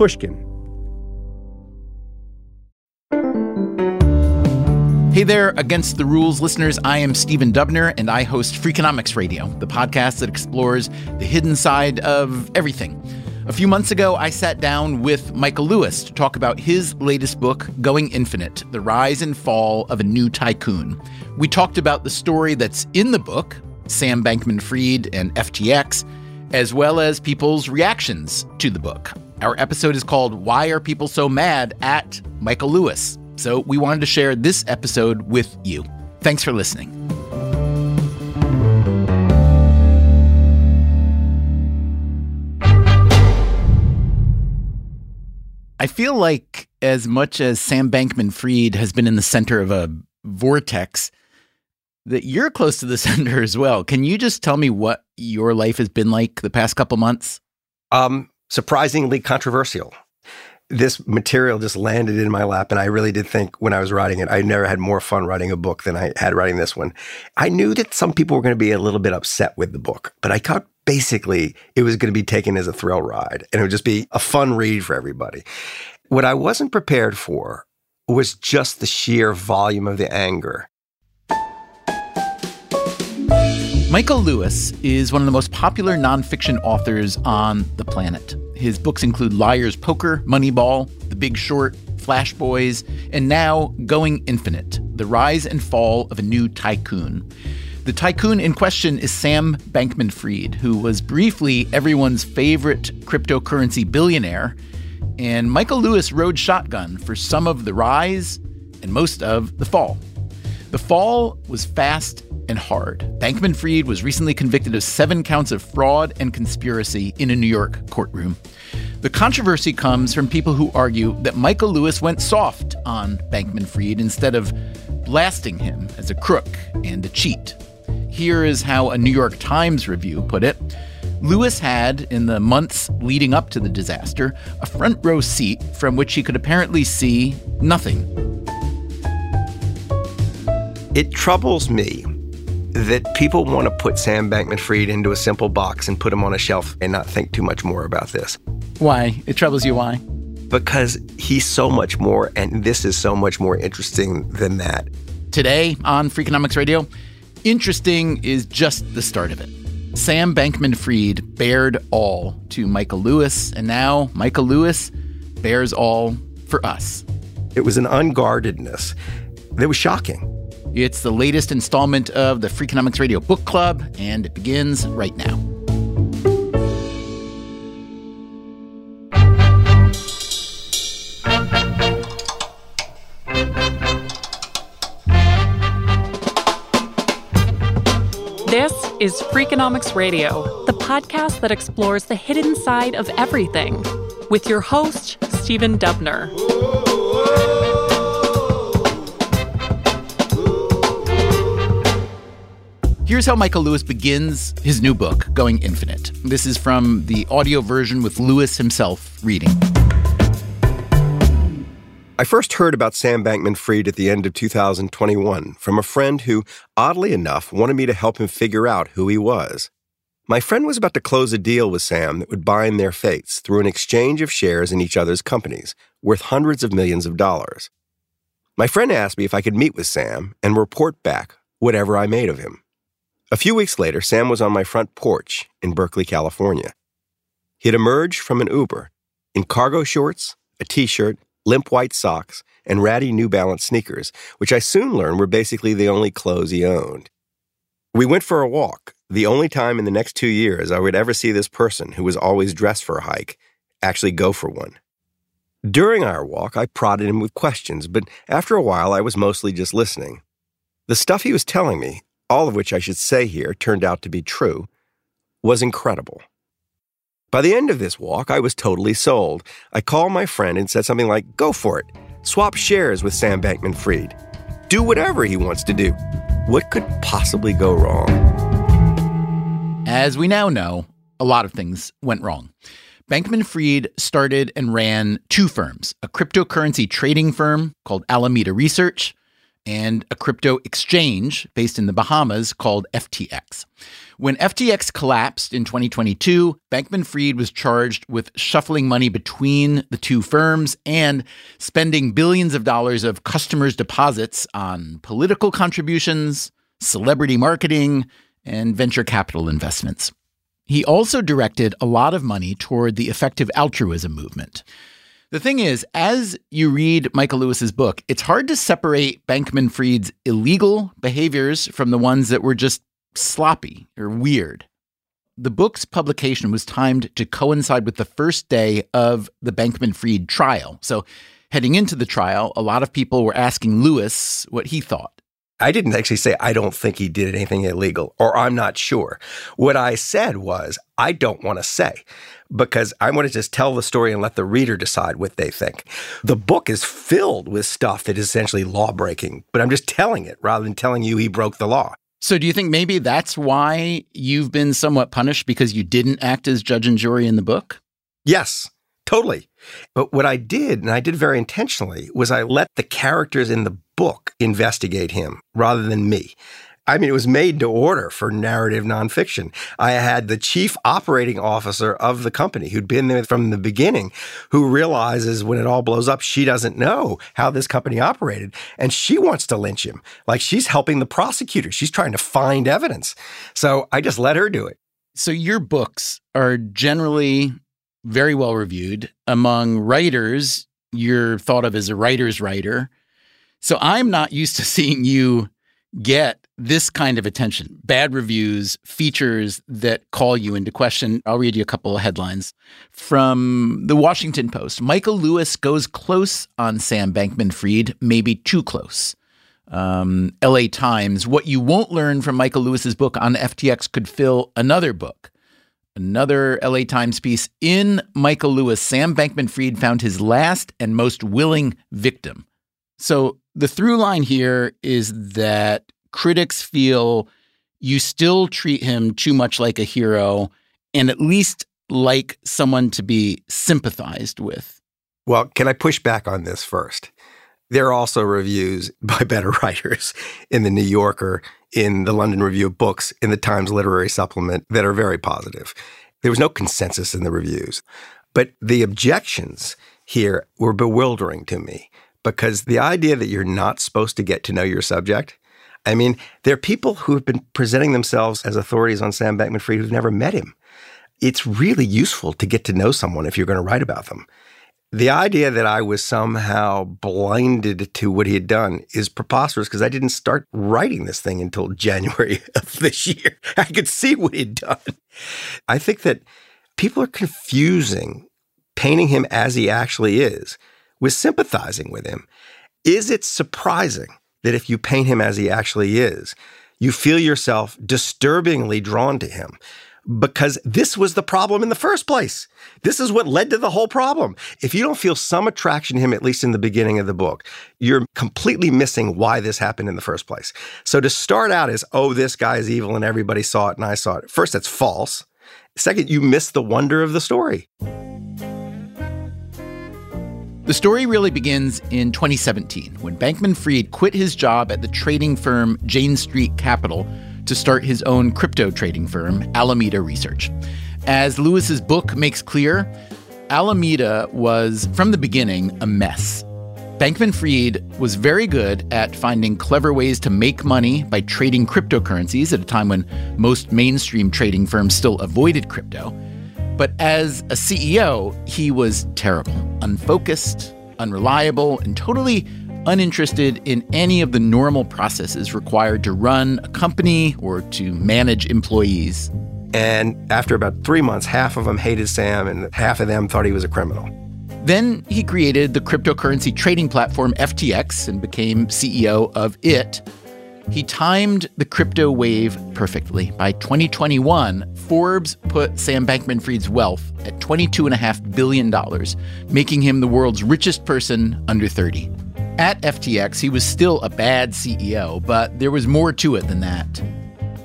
Pushkin. Hey there, Against the Rules listeners. I am Stephen Dubner, and I host Freakonomics Radio, the podcast that explores the hidden side of everything. A few months ago, I sat down with Michael Lewis to talk about his latest book, Going Infinite The Rise and Fall of a New Tycoon. We talked about the story that's in the book, Sam Bankman Fried and FTX, as well as people's reactions to the book. Our episode is called Why Are People So Mad at Michael Lewis? So we wanted to share this episode with you. Thanks for listening. I feel like as much as Sam Bankman Fried has been in the center of a vortex, that you're close to the center as well. Can you just tell me what your life has been like the past couple months? Um, surprisingly controversial this material just landed in my lap. And I really did think when I was writing it, I never had more fun writing a book than I had writing this one. I knew that some people were going to be a little bit upset with the book, but I thought basically it was going to be taken as a thrill ride and it would just be a fun read for everybody. What I wasn't prepared for was just the sheer volume of the anger. Michael Lewis is one of the most popular nonfiction authors on the planet. His books include Liar's Poker, Moneyball, The Big Short, Flash Boys, and now Going Infinite The Rise and Fall of a New Tycoon. The tycoon in question is Sam Bankman Fried, who was briefly everyone's favorite cryptocurrency billionaire. And Michael Lewis rode shotgun for some of the rise and most of the fall. The fall was fast and hard. Bankman Fried was recently convicted of seven counts of fraud and conspiracy in a New York courtroom. The controversy comes from people who argue that Michael Lewis went soft on Bankman Fried instead of blasting him as a crook and a cheat. Here is how a New York Times review put it. Lewis had, in the months leading up to the disaster, a front row seat from which he could apparently see nothing. It troubles me that people want to put Sam Bankman Fried into a simple box and put him on a shelf and not think too much more about this. Why? It troubles you why? Because he's so much more, and this is so much more interesting than that. Today on Freakonomics Radio, interesting is just the start of it. Sam Bankman Fried bared all to Michael Lewis, and now Michael Lewis bears all for us. It was an unguardedness that was shocking. It's the latest installment of the Freakonomics Radio Book Club, and it begins right now. This is Freakonomics Radio, the podcast that explores the hidden side of everything, with your host, Stephen Dubner. Here's how Michael Lewis begins his new book, Going Infinite. This is from the audio version with Lewis himself reading. I first heard about Sam Bankman Fried at the end of 2021 from a friend who, oddly enough, wanted me to help him figure out who he was. My friend was about to close a deal with Sam that would bind their fates through an exchange of shares in each other's companies, worth hundreds of millions of dollars. My friend asked me if I could meet with Sam and report back whatever I made of him. A few weeks later, Sam was on my front porch in Berkeley, California. He had emerged from an Uber in cargo shorts, a t shirt, limp white socks, and ratty New Balance sneakers, which I soon learned were basically the only clothes he owned. We went for a walk, the only time in the next two years I would ever see this person who was always dressed for a hike actually go for one. During our walk, I prodded him with questions, but after a while, I was mostly just listening. The stuff he was telling me, all of which I should say here turned out to be true, was incredible. By the end of this walk, I was totally sold. I called my friend and said something like, Go for it. Swap shares with Sam Bankman Fried. Do whatever he wants to do. What could possibly go wrong? As we now know, a lot of things went wrong. Bankman Fried started and ran two firms a cryptocurrency trading firm called Alameda Research and a crypto exchange based in the Bahamas called FTX. When FTX collapsed in 2022, Bankman Fried was charged with shuffling money between the two firms and spending billions of dollars of customers' deposits on political contributions, celebrity marketing, and venture capital investments. He also directed a lot of money toward the effective altruism movement. The thing is, as you read Michael Lewis's book, it's hard to separate Bankman Fried's illegal behaviors from the ones that were just sloppy or weird. The book's publication was timed to coincide with the first day of the Bankman Fried trial. So, heading into the trial, a lot of people were asking Lewis what he thought. I didn't actually say I don't think he did anything illegal or I'm not sure. What I said was I don't want to say because I want to just tell the story and let the reader decide what they think. The book is filled with stuff that is essentially law breaking, but I'm just telling it rather than telling you he broke the law. So, do you think maybe that's why you've been somewhat punished because you didn't act as judge and jury in the book? Yes, totally. But what I did, and I did very intentionally, was I let the characters in the book investigate him rather than me. I mean, it was made to order for narrative nonfiction. I had the chief operating officer of the company who'd been there from the beginning, who realizes when it all blows up, she doesn't know how this company operated. And she wants to lynch him. Like she's helping the prosecutor. She's trying to find evidence. So I just let her do it. So your books are generally very well reviewed. Among writers, you're thought of as a writer's writer. So I'm not used to seeing you get this kind of attention bad reviews, features that call you into question. I'll read you a couple of headlines from the Washington Post. Michael Lewis goes close on Sam Bankman Fried, maybe too close. Um, LA Times, what you won't learn from Michael Lewis's book on FTX could fill another book. Another LA Times piece. In Michael Lewis, Sam Bankman Fried found his last and most willing victim. So the through line here is that critics feel you still treat him too much like a hero and at least like someone to be sympathized with. Well, can I push back on this first? There are also reviews by better writers in the New Yorker, in the London Review of Books, in the Times Literary Supplement that are very positive. There was no consensus in the reviews. But the objections here were bewildering to me because the idea that you're not supposed to get to know your subject, I mean, there are people who have been presenting themselves as authorities on Sam Bankman Fried who've never met him. It's really useful to get to know someone if you're going to write about them. The idea that I was somehow blinded to what he had done is preposterous because I didn't start writing this thing until January of this year. I could see what he'd done. I think that people are confusing painting him as he actually is with sympathizing with him. Is it surprising that if you paint him as he actually is, you feel yourself disturbingly drawn to him? Because this was the problem in the first place. This is what led to the whole problem. If you don't feel some attraction to him, at least in the beginning of the book, you're completely missing why this happened in the first place. So to start out as, oh, this guy is evil and everybody saw it and I saw it, first, that's false. Second, you miss the wonder of the story. The story really begins in 2017 when Bankman Fried quit his job at the trading firm Jane Street Capital to start his own crypto trading firm, Alameda Research. As Lewis's book makes clear, Alameda was, from the beginning, a mess. Bankman Fried was very good at finding clever ways to make money by trading cryptocurrencies at a time when most mainstream trading firms still avoided crypto. But as a CEO, he was terrible, unfocused, unreliable, and totally uninterested in any of the normal processes required to run a company or to manage employees. And after about three months, half of them hated Sam and half of them thought he was a criminal. Then he created the cryptocurrency trading platform FTX and became CEO of it, he timed the crypto wave perfectly. By 2021, Forbes put Sam Bankman Fried's wealth at $22.5 billion, making him the world's richest person under 30. At FTX, he was still a bad CEO, but there was more to it than that.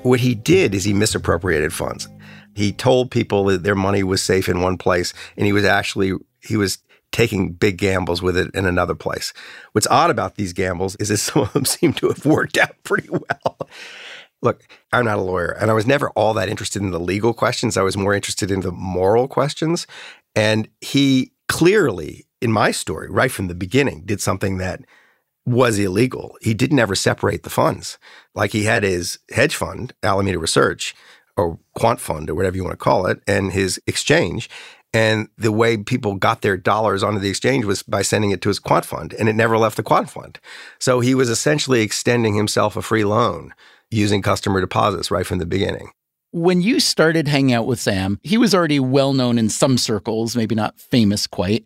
What he did is he misappropriated funds. He told people that their money was safe in one place, and he was actually he was taking big gambles with it in another place. What's odd about these gambles is that some of them seem to have worked out pretty well. Look, I'm not a lawyer, and I was never all that interested in the legal questions. I was more interested in the moral questions. And he clearly, in my story, right from the beginning, did something that was illegal. He didn't ever separate the funds. Like he had his hedge fund, Alameda Research, or quant fund, or whatever you want to call it, and his exchange. And the way people got their dollars onto the exchange was by sending it to his quant fund, and it never left the quant fund. So he was essentially extending himself a free loan using customer deposits right from the beginning. When you started hanging out with Sam, he was already well known in some circles, maybe not famous quite.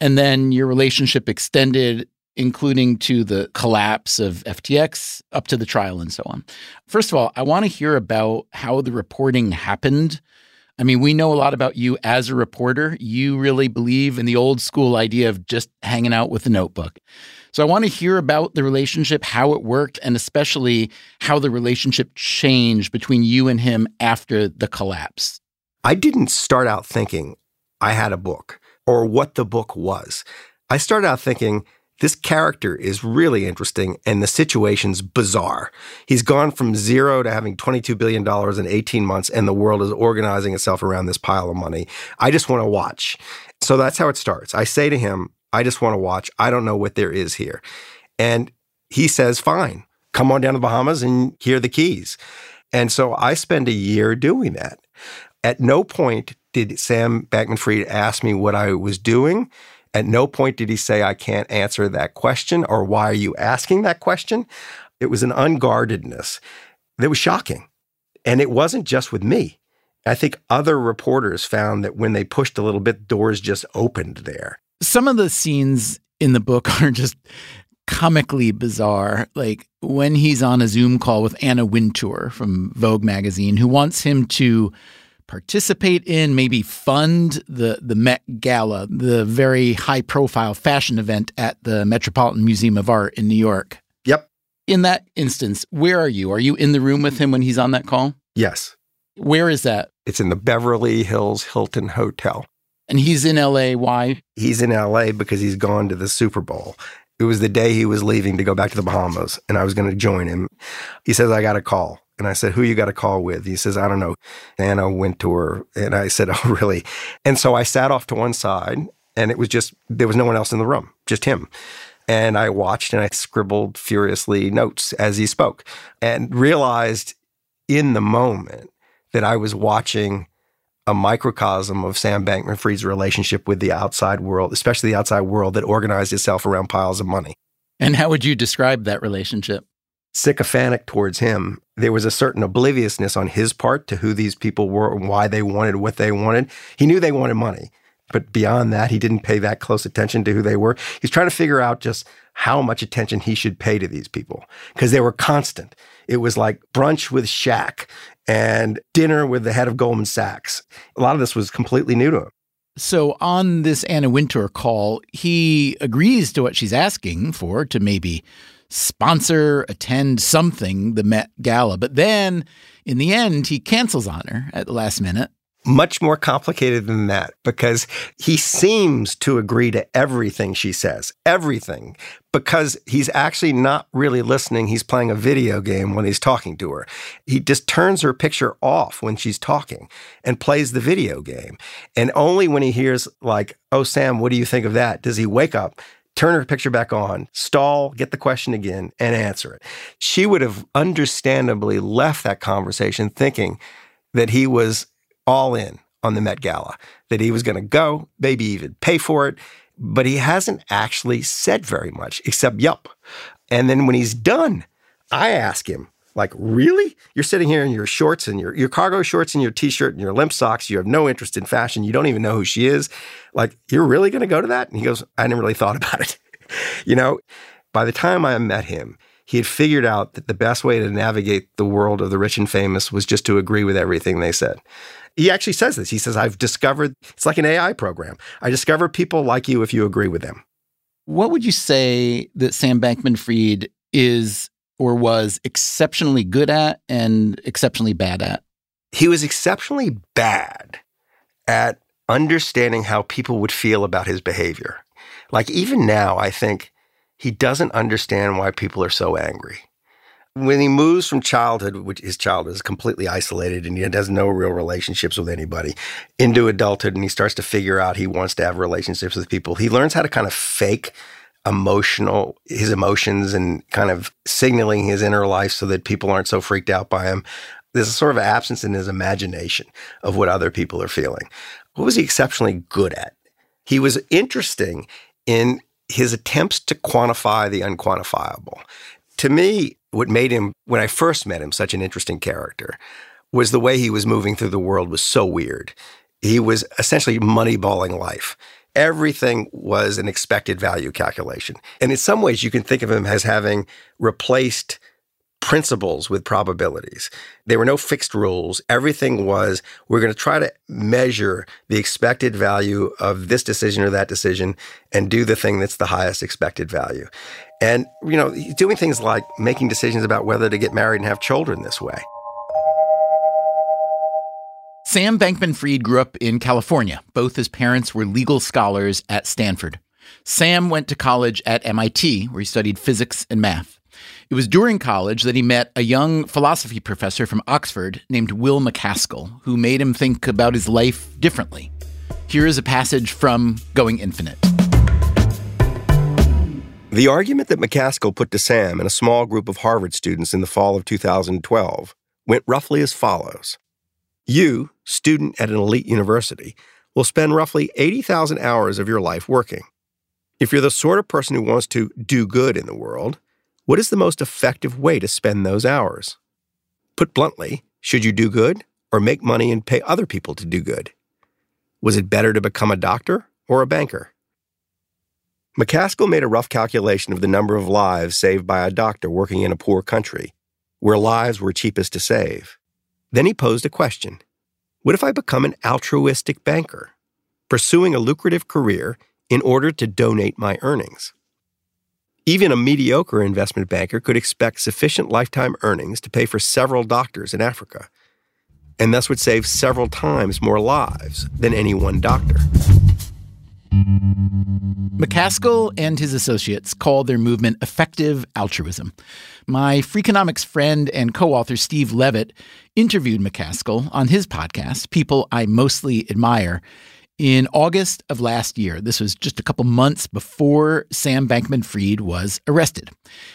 And then your relationship extended including to the collapse of FTX, up to the trial, and so on. First of all, I want to hear about how the reporting happened. I mean, we know a lot about you as a reporter. You really believe in the old school idea of just hanging out with a notebook. So I want to hear about the relationship, how it worked, and especially how the relationship changed between you and him after the collapse. I didn't start out thinking I had a book or what the book was. I started out thinking this character is really interesting and the situation's bizarre. He's gone from zero to having $22 billion in 18 months and the world is organizing itself around this pile of money. I just want to watch. So that's how it starts. I say to him, I just want to watch. I don't know what there is here. And he says, fine, come on down to the Bahamas and hear the keys. And so I spend a year doing that. At no point did Sam Bankman Fried ask me what I was doing. At no point did he say, I can't answer that question or why are you asking that question? It was an unguardedness that was shocking. And it wasn't just with me. I think other reporters found that when they pushed a little bit, doors just opened there. Some of the scenes in the book are just comically bizarre. Like when he's on a Zoom call with Anna Wintour from Vogue magazine, who wants him to participate in, maybe fund the the Met Gala, the very high profile fashion event at the Metropolitan Museum of Art in New York. Yep. In that instance, where are you? Are you in the room with him when he's on that call? Yes. Where is that? It's in the Beverly Hills Hilton Hotel. And he's in LA. Why? He's in LA because he's gone to the Super Bowl. It was the day he was leaving to go back to the Bahamas, and I was going to join him. He says, I got a call. And I said, Who you got a call with? He says, I don't know. Anna Wintour. And I said, Oh, really? And so I sat off to one side, and it was just, there was no one else in the room, just him. And I watched and I scribbled furiously notes as he spoke and realized in the moment that I was watching a microcosm of Sam Bankman Fried's relationship with the outside world, especially the outside world that organized itself around piles of money. And how would you describe that relationship? Sycophantic towards him. There was a certain obliviousness on his part to who these people were and why they wanted what they wanted. He knew they wanted money, but beyond that, he didn't pay that close attention to who they were. He's trying to figure out just how much attention he should pay to these people because they were constant. It was like brunch with Shaq and dinner with the head of Goldman Sachs. A lot of this was completely new to him. So on this Anna Wintour call, he agrees to what she's asking for to maybe sponsor, attend something, the Met Gala. But then in the end, he cancels on her at the last minute. Much more complicated than that because he seems to agree to everything she says, everything, because he's actually not really listening. He's playing a video game when he's talking to her. He just turns her picture off when she's talking and plays the video game. And only when he hears, like, oh, Sam, what do you think of that? Does he wake up turn her picture back on, stall, get the question again, and answer it. She would have understandably left that conversation thinking that he was all in on the Met Gala, that he was going to go, maybe even pay for it. But he hasn't actually said very much except yup. And then when he's done, I ask him, like, really? You're sitting here in your shorts and your, your cargo shorts and your t shirt and your limp socks. You have no interest in fashion. You don't even know who she is. Like, you're really going to go to that? And he goes, I never really thought about it. you know, by the time I met him, he had figured out that the best way to navigate the world of the rich and famous was just to agree with everything they said. He actually says this. He says, I've discovered, it's like an AI program. I discover people like you if you agree with them. What would you say that Sam Bankman Fried is or was exceptionally good at and exceptionally bad at? He was exceptionally bad at understanding how people would feel about his behavior. Like even now, I think he doesn't understand why people are so angry. When he moves from childhood, which his childhood is completely isolated and he has no real relationships with anybody, into adulthood, and he starts to figure out he wants to have relationships with people, he learns how to kind of fake emotional his emotions and kind of signaling his inner life so that people aren't so freaked out by him. There's a sort of absence in his imagination of what other people are feeling. What was he exceptionally good at? He was interesting in his attempts to quantify the unquantifiable. To me, what made him, when I first met him, such an interesting character was the way he was moving through the world was so weird. He was essentially moneyballing life. Everything was an expected value calculation. And in some ways, you can think of him as having replaced principles with probabilities. There were no fixed rules. Everything was we're going to try to measure the expected value of this decision or that decision and do the thing that's the highest expected value. And, you know, doing things like making decisions about whether to get married and have children this way. Sam Bankman Fried grew up in California. Both his parents were legal scholars at Stanford. Sam went to college at MIT, where he studied physics and math. It was during college that he met a young philosophy professor from Oxford named Will MacAskill, who made him think about his life differently. Here is a passage from Going Infinite. The argument that MacAskill put to Sam and a small group of Harvard students in the fall of 2012 went roughly as follows You, student at an elite university, will spend roughly 80,000 hours of your life working. If you're the sort of person who wants to do good in the world, what is the most effective way to spend those hours? Put bluntly, should you do good or make money and pay other people to do good? Was it better to become a doctor or a banker? MacAskill made a rough calculation of the number of lives saved by a doctor working in a poor country, where lives were cheapest to save. Then he posed a question What if I become an altruistic banker, pursuing a lucrative career in order to donate my earnings? Even a mediocre investment banker could expect sufficient lifetime earnings to pay for several doctors in Africa, and thus would save several times more lives than any one doctor. MacAskill and his associates called their movement effective altruism. My Freakonomics friend and co author Steve Levitt interviewed MacAskill on his podcast, People I Mostly Admire, in August of last year. This was just a couple months before Sam Bankman Fried was arrested.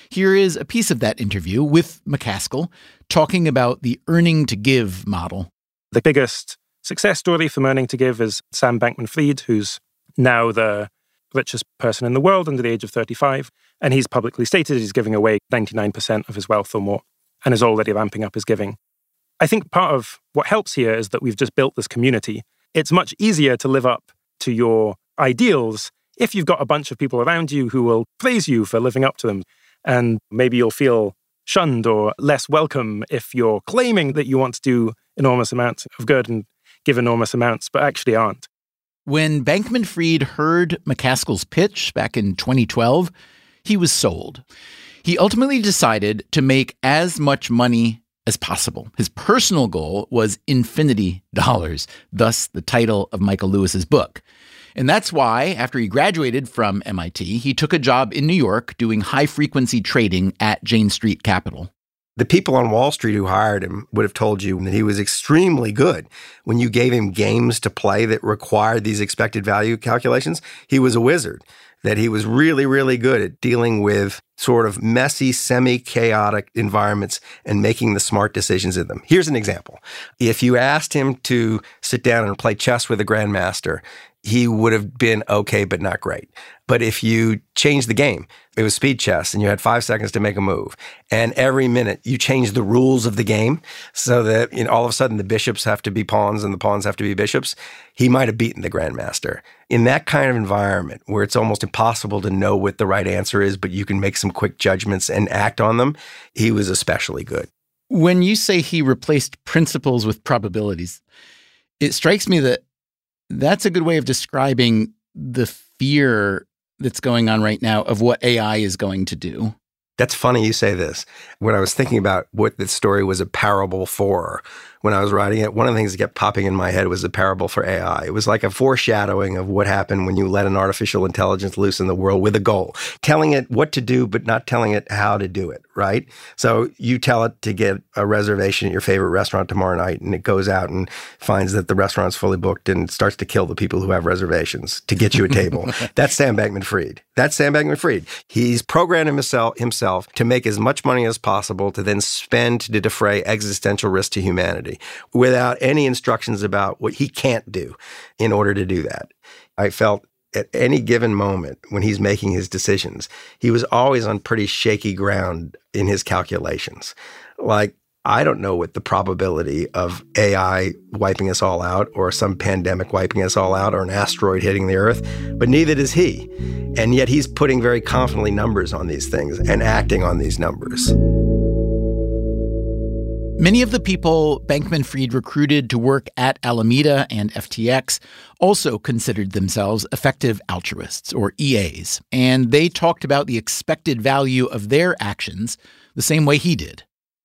Here is a piece of that interview with MacAskill talking about the earning to give model. The biggest success story from earning to give is Sam Bankman Fried, who's now the richest person in the world under the age of 35. And he's publicly stated he's giving away 99% of his wealth or more and is already ramping up his giving. I think part of what helps here is that we've just built this community it's much easier to live up to your ideals if you've got a bunch of people around you who will praise you for living up to them. And maybe you'll feel shunned or less welcome if you're claiming that you want to do enormous amounts of good and give enormous amounts, but actually aren't. When Bankman Fried heard MacAskill's pitch back in 2012, he was sold. He ultimately decided to make as much money as possible. His personal goal was infinity dollars, thus the title of Michael Lewis's book. And that's why, after he graduated from MIT, he took a job in New York doing high frequency trading at Jane Street Capital. The people on Wall Street who hired him would have told you that he was extremely good. When you gave him games to play that required these expected value calculations, he was a wizard that he was really, really good at dealing with sort of messy, semi chaotic environments and making the smart decisions in them. Here's an example. If you asked him to sit down and play chess with a grandmaster, he would have been okay, but not great. But if you change the game, it was speed chess and you had five seconds to make a move. And every minute you change the rules of the game so that you know, all of a sudden the bishops have to be pawns and the pawns have to be bishops. He might have beaten the grandmaster. In that kind of environment where it's almost impossible to know what the right answer is, but you can make some quick judgments and act on them, he was especially good. When you say he replaced principles with probabilities, it strikes me that that's a good way of describing the fear that's going on right now of what AI is going to do. That's funny you say this. When I was thinking about what this story was a parable for, when I was writing it. One of the things that kept popping in my head was a parable for AI. It was like a foreshadowing of what happened when you let an artificial intelligence loose in the world with a goal, telling it what to do, but not telling it how to do it, right? So you tell it to get a reservation at your favorite restaurant tomorrow night, and it goes out and finds that the restaurant's fully booked and starts to kill the people who have reservations to get you a table. That's Sam Bankman Fried. That's Sam Bankman Fried. He's programmed himself, himself to make as much money as possible to then spend to defray existential risk to humanity without any instructions about what he can't do in order to do that. I felt at any given moment when he's making his decisions, he was always on pretty shaky ground in his calculations. Like, I don't know what the probability of AI wiping us all out, or some pandemic wiping us all out, or an asteroid hitting the Earth, but neither does he. And yet he's putting very confidently numbers on these things and acting on these numbers. Many of the people Bankman Fried recruited to work at Alameda and FTX also considered themselves effective altruists, or EAs, and they talked about the expected value of their actions the same way he did.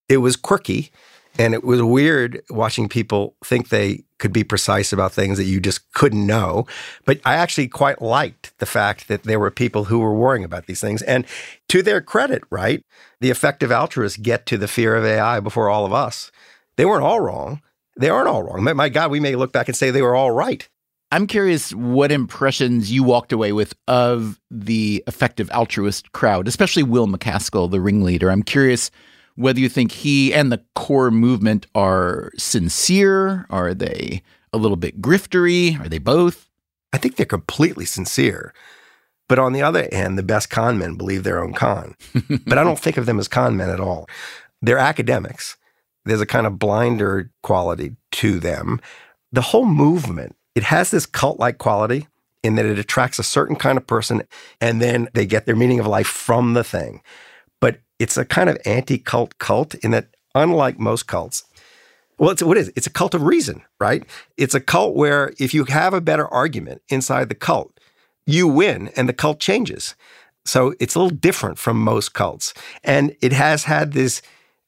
It was quirky and it was weird watching people think they could be precise about things that you just couldn't know. But I actually quite liked the fact that there were people who were worrying about these things. And to their credit, right, the effective altruists get to the fear of AI before all of us. They weren't all wrong. They aren't all wrong. My God, we may look back and say they were all right. I'm curious what impressions you walked away with of the effective altruist crowd, especially Will MacAskill, the ringleader. I'm curious whether you think he and the core movement are sincere. Are they a little bit griftery? Are they both? I think they're completely sincere. But on the other hand, the best con men believe their own con. but I don't think of them as con men at all. They're academics. There's a kind of blinder quality to them. The whole movement, it has this cult like quality in that it attracts a certain kind of person and then they get their meaning of life from the thing it's a kind of anti-cult cult in that unlike most cults, well, it's what is it? It's a cult of reason, right? It's a cult where if you have a better argument inside the cult, you win and the cult changes. So it's a little different from most cults. And it has had this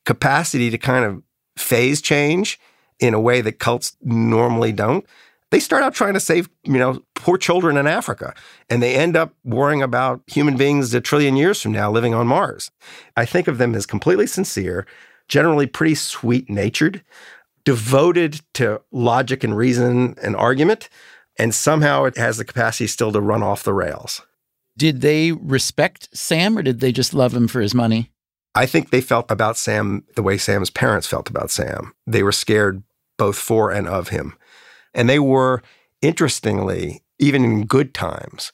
capacity to kind of phase change in a way that cults normally don't. They start out trying to save, you know, poor children in Africa, and they end up worrying about human beings a trillion years from now living on Mars. I think of them as completely sincere, generally pretty sweet natured, devoted to logic and reason and argument, and somehow it has the capacity still to run off the rails. Did they respect Sam or did they just love him for his money? I think they felt about Sam the way Sam's parents felt about Sam. They were scared both for and of him. And they were, interestingly, even in good times,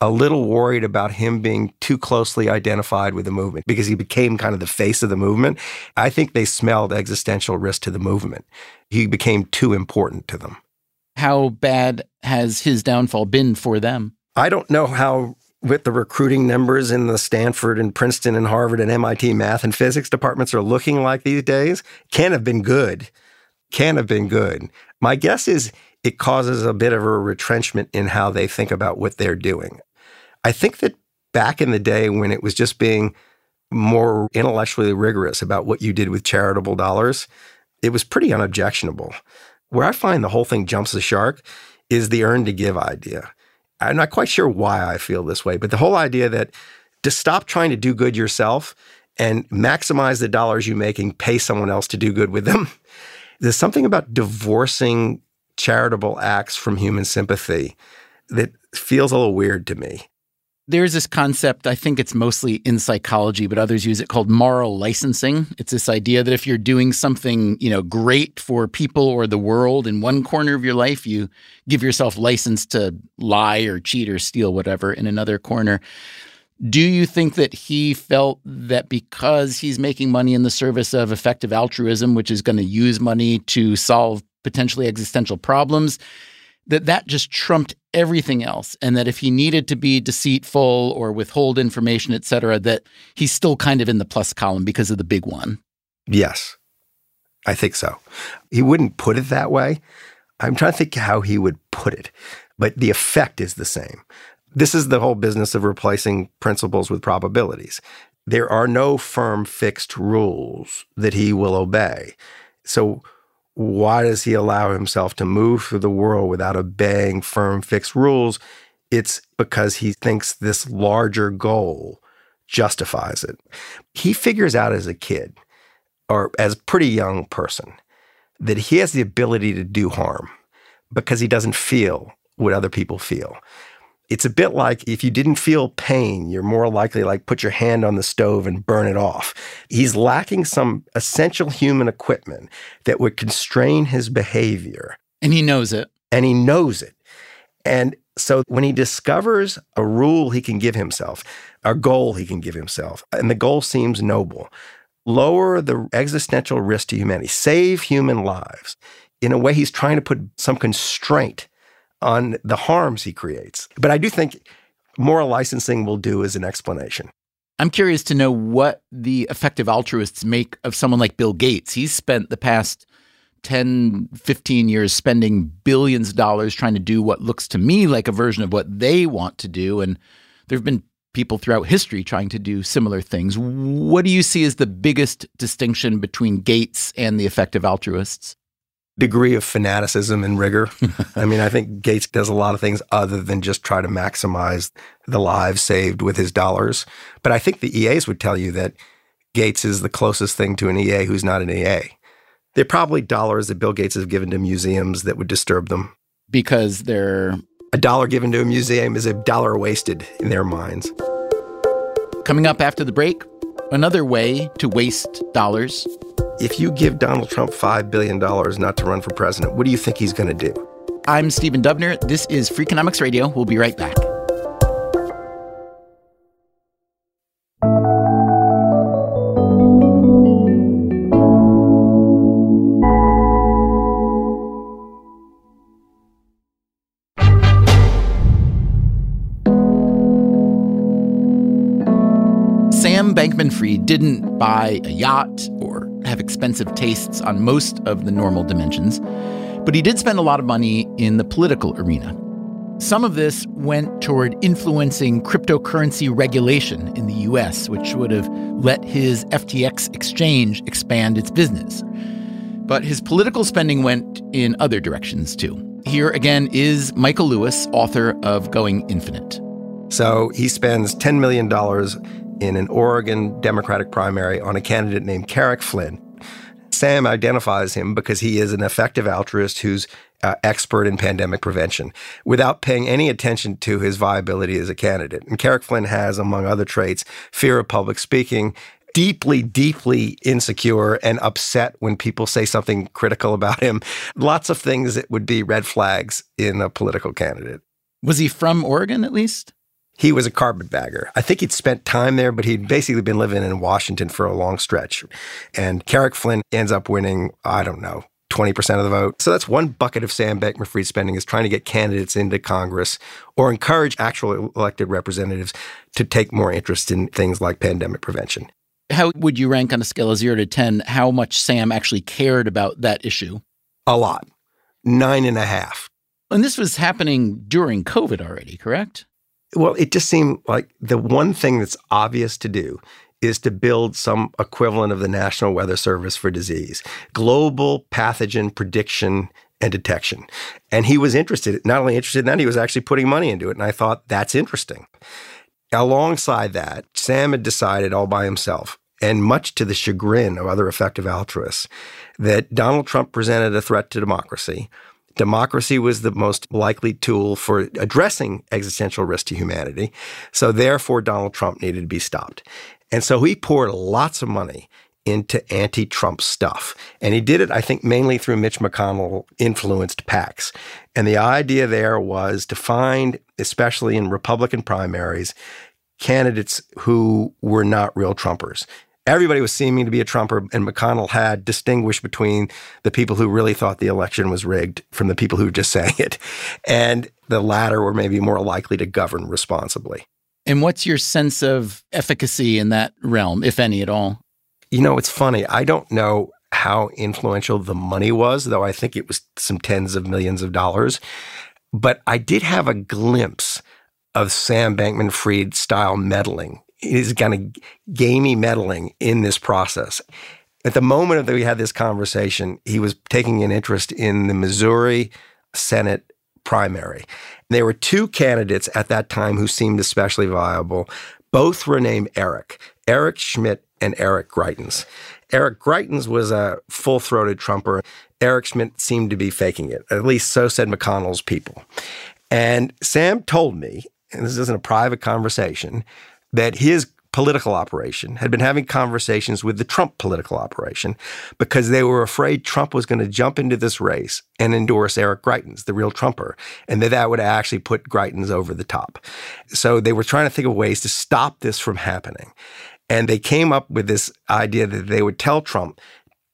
a little worried about him being too closely identified with the movement because he became kind of the face of the movement. I think they smelled existential risk to the movement. He became too important to them. How bad has his downfall been for them? I don't know how with the recruiting numbers in the Stanford and Princeton and Harvard and MIT math and physics departments are looking like these days. Can have been good. Can have been good. My guess is it causes a bit of a retrenchment in how they think about what they're doing. I think that back in the day when it was just being more intellectually rigorous about what you did with charitable dollars, it was pretty unobjectionable. Where I find the whole thing jumps the shark is the earn to give idea. I'm not quite sure why I feel this way, but the whole idea that to stop trying to do good yourself and maximize the dollars you make and pay someone else to do good with them there's something about divorcing charitable acts from human sympathy that feels a little weird to me. There's this concept, I think it's mostly in psychology, but others use it called moral licensing. It's this idea that if you're doing something, you know, great for people or the world in one corner of your life, you give yourself license to lie or cheat or steal whatever in another corner. Do you think that he felt that because he's making money in the service of effective altruism, which is going to use money to solve potentially existential problems, that that just trumped everything else and that if he needed to be deceitful or withhold information, et cetera, that he's still kind of in the plus column because of the big one? Yes, I think so. He wouldn't put it that way. I'm trying to think how he would put it, but the effect is the same. This is the whole business of replacing principles with probabilities. There are no firm fixed rules that he will obey. So, why does he allow himself to move through the world without obeying firm, fixed rules? It's because he thinks this larger goal justifies it. He figures out as a kid or as a pretty young person that he has the ability to do harm because he doesn't feel what other people feel. It's a bit like if you didn't feel pain, you're more likely like put your hand on the stove and burn it off. He's lacking some essential human equipment that would constrain his behavior. And he knows it. And he knows it. And so when he discovers a rule he can give himself, a goal he can give himself, and the goal seems noble, lower the existential risk to humanity, save human lives. In a way, he's trying to put some constraint on the harms he creates. But I do think moral licensing will do as an explanation. I'm curious to know what the effective altruists make of someone like Bill Gates. He's spent the past 10, 15 years spending billions of dollars trying to do what looks to me like a version of what they want to do. And there have been people throughout history trying to do similar things. What do you see as the biggest distinction between Gates and the effective altruists? Degree of fanaticism and rigor. I mean, I think Gates does a lot of things other than just try to maximize the lives saved with his dollars. But I think the EAs would tell you that Gates is the closest thing to an EA who's not an EA. They're probably dollars that Bill Gates has given to museums that would disturb them. Because they're. A dollar given to a museum is a dollar wasted in their minds. Coming up after the break, another way to waste dollars if you give Donald Trump $5 billion not to run for president, what do you think he's going to do? I'm Stephen Dubner. This is Freakonomics Radio. We'll be right back. Sam Bankman Fried didn't buy a yacht have expensive tastes on most of the normal dimensions, but he did spend a lot of money in the political arena. Some of this went toward influencing cryptocurrency regulation in the US, which would have let his FTX exchange expand its business. But his political spending went in other directions too. Here again is Michael Lewis, author of Going Infinite. So he spends $10 million in an Oregon Democratic primary on a candidate named Carrick Flynn. Sam identifies him because he is an effective altruist who's uh, expert in pandemic prevention without paying any attention to his viability as a candidate. And Carrick Flynn has, among other traits, fear of public speaking, deeply, deeply insecure and upset when people say something critical about him. Lots of things that would be red flags in a political candidate. Was he from Oregon at least? He was a carpetbagger. I think he'd spent time there, but he'd basically been living in Washington for a long stretch. And Carrick Flynn ends up winning, I don't know, 20% of the vote. So that's one bucket of Sam Bankman-Fried spending is trying to get candidates into Congress or encourage actual elected representatives to take more interest in things like pandemic prevention. How would you rank on a scale of zero to 10 how much Sam actually cared about that issue? A lot. Nine and a half. And this was happening during COVID already, correct? Well, it just seemed like the one thing that's obvious to do is to build some equivalent of the National Weather Service for disease, global pathogen prediction and detection. And he was interested, not only interested in that, he was actually putting money into it. And I thought, that's interesting. Alongside that, Sam had decided all by himself, and much to the chagrin of other effective altruists, that Donald Trump presented a threat to democracy democracy was the most likely tool for addressing existential risk to humanity. So therefore, Donald Trump needed to be stopped. And so he poured lots of money into anti Trump stuff. And he did it, I think, mainly through Mitch McConnell influenced PACs. And the idea there was to find, especially in Republican primaries, candidates who were not real Trumpers everybody was seeming to be a Trumper, and McConnell had distinguished between the people who really thought the election was rigged from the people who were just saying it. And the latter were maybe more likely to govern responsibly. And what's your sense of efficacy in that realm, if any at all? You know, it's funny. I don't know how influential the money was, though I think it was some tens of millions of dollars. But I did have a glimpse of Sam Bankman Fried style meddling is kind of gamey meddling in this process. At the moment that we had this conversation, he was taking an interest in the Missouri Senate primary. There were two candidates at that time who seemed especially viable. Both were named Eric, Eric Schmitt and Eric Greitens. Eric Greitens was a full throated Trumper. Eric Schmitt seemed to be faking it. At least so said McConnell's people. And Sam told me, and this isn't a private conversation, that his political operation had been having conversations with the Trump political operation because they were afraid Trump was going to jump into this race and endorse Eric Greitens, the real Trumper, and that that would actually put Greitens over the top. So they were trying to think of ways to stop this from happening. And they came up with this idea that they would tell Trump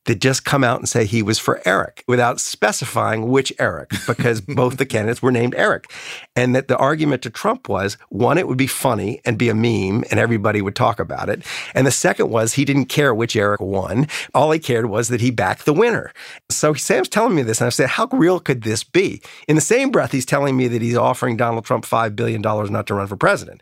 to just come out and say he was for Eric without specifying which Eric, because both the candidates were named Eric. And that the argument to Trump was one, it would be funny and be a meme and everybody would talk about it. And the second was he didn't care which Eric won. All he cared was that he backed the winner. So Sam's telling me this, and I said, how real could this be? In the same breath, he's telling me that he's offering Donald Trump $5 billion not to run for president.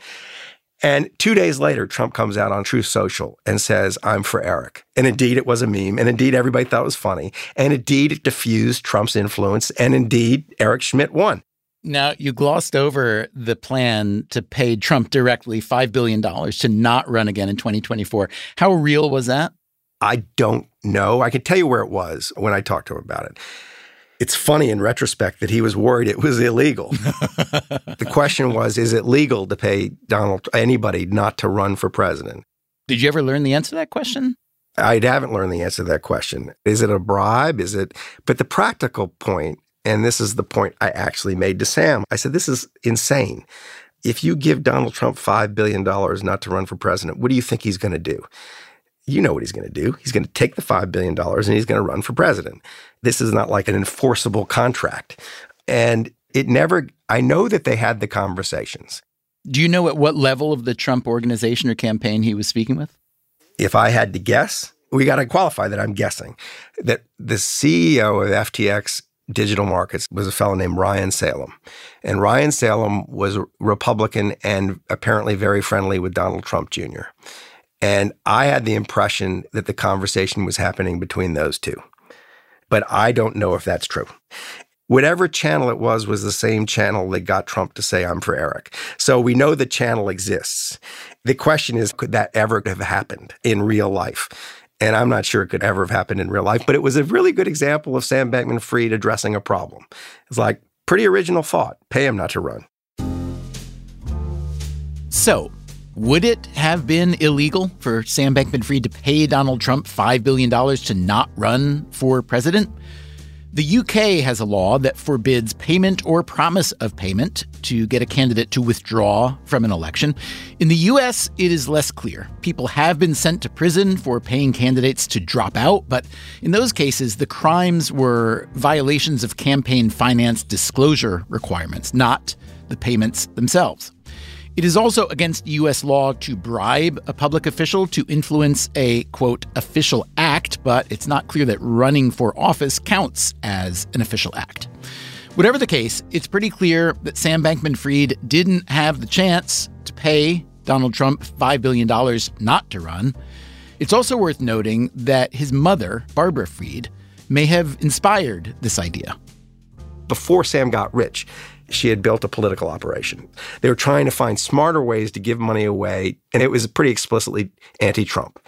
And two days later, Trump comes out on Truth Social and says, I'm for Eric. And indeed, it was a meme. And indeed, everybody thought it was funny. And indeed, it diffused Trump's influence. And indeed, Eric Schmitt won. Now, you glossed over the plan to pay Trump directly $5 billion to not run again in 2024. How real was that? I don't know. I can tell you where it was when I talked to him about it it's funny in retrospect that he was worried it was illegal. the question was, is it legal to pay Donald anybody not to run for president? Did you ever learn the answer to that question? I haven't learned the answer to that question. Is it a bribe? Is it? But the practical point, and this is the point I actually made to Sam. I said, this is insane. If you give Donald Trump $5 billion not to run for president, what do you think he's going to do? You know what he's going to do. He's going to take the $5 billion and he's going to run for president. This is not like an enforceable contract. And it never, I know that they had the conversations. Do you know at what level of the Trump organization or campaign he was speaking with? If I had to guess, we got to qualify that I'm guessing that the CEO of FTX Digital Markets was a fellow named Ryan Salame. And Ryan Salame was Republican and apparently very friendly with Donald Trump Jr. And I had the impression that the conversation was happening between those two. But I don't know if that's true. Whatever channel it was, was the same channel that got Trump to say, I'm for Eric. So we know the channel exists. The question is, could that ever have happened in real life? And I'm not sure it could ever have happened in real life, but it was a really good example of Sam Bankman Fried addressing a problem. It's like, pretty original thought. Pay him not to run. So, would it have been illegal for Sam Bankman Fried to pay Donald Trump $5 billion to not run for president? The UK has a law that forbids payment or promise of payment to get a candidate to withdraw from an election. In the US, it is less clear. People have been sent to prison for paying candidates to drop out, but in those cases, the crimes were violations of campaign finance disclosure requirements, not the payments themselves. It is also against U.S. law to bribe a public official to influence a, quote, official act, but it's not clear that running for office counts as an official act. Whatever the case, it's pretty clear that Sam Bankman Fried didn't have the chance to pay Donald Trump $5 billion not to run. It's also worth noting that his mother, Barbara Fried, may have inspired this idea. Before Sam got rich, she had built a political operation. They were trying to find smarter ways to give money away, and it was pretty explicitly anti Trump.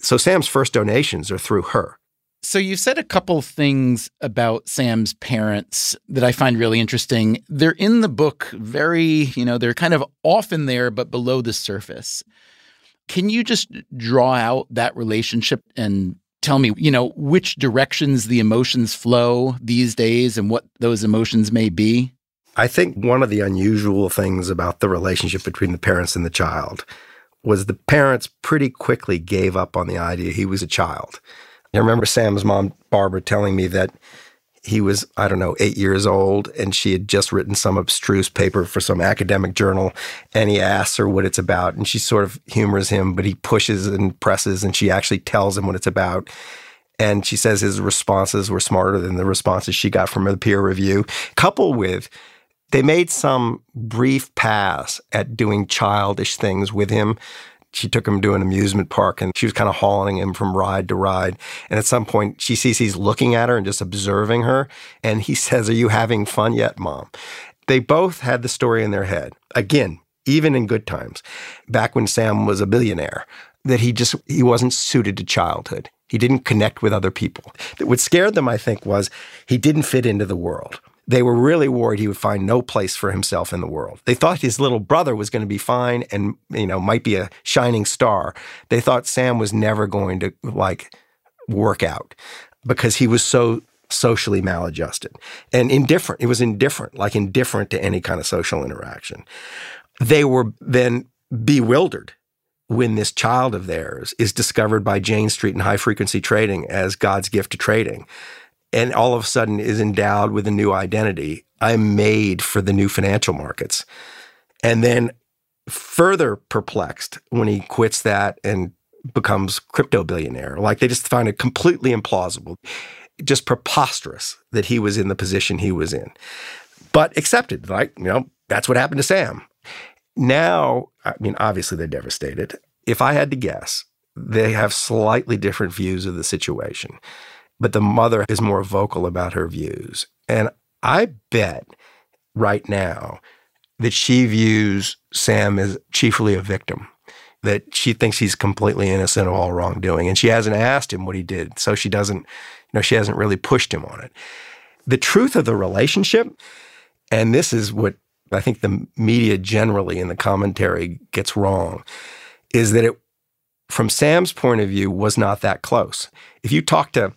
So Sam's first donations are through her. So you said a couple things about Sam's parents that I find really interesting. They're in the book very, you know, they're kind of often there but below the surface. Can you just draw out that relationship and tell me, you know, which directions the emotions flow these days and what those emotions may be? I think one of the unusual things about the relationship between the parents and the child was the parents pretty quickly gave up on the idea he was a child. I remember Sam's mom, Barbara, telling me that he was, I don't know, eight years old, and she had just written some abstruse paper for some academic journal. And he asks her what it's about, and she sort of humors him, but he pushes and presses, and she actually tells him what it's about. And she says his responses were smarter than the responses she got from the peer review, coupled with they made some brief pass at doing childish things with him She took him to an amusement park and she was kind of hauling him from ride to ride. And at some point, she sees he's looking at her and just observing her. And he says, Are you having fun yet, mom? They both had the story in their head. Again, even in good times, back when Sam was a billionaire, that he just he wasn't suited to childhood. He didn't connect with other people. What scared them, I think, was he didn't fit into the world. They were really worried he would find no place for himself in the world. They thought his little brother was going to be fine and, you know, might be a shining star. They thought Sam was never going to like work out because he was so socially maladjusted and indifferent. It was indifferent, like indifferent to any kind of social interaction. They were then bewildered when this child of theirs is discovered by Jane Street and high frequency trading as God's gift to trading, and all of a sudden is endowed with a new identity. I'm made for the new financial markets. And then further perplexed when he quits that and becomes crypto billionaire. Like they just find it completely implausible, just preposterous that he was in the position he was in. But accepted, like, you know, that's what happened to Sam. Now, I mean, obviously they're devastated. If I had to guess, they have slightly different views of the situation, but the mother is more vocal about her views. And I bet right now that she views Sam as chiefly a victim, that she thinks he's completely innocent of all wrongdoing. And she hasn't asked him what he did. So she doesn't, you know, she hasn't really pushed him on it. The truth of the relationship, and this is what I think the media generally in the commentary gets wrong is that it, from Sam's point of view, was not that close. If you talk to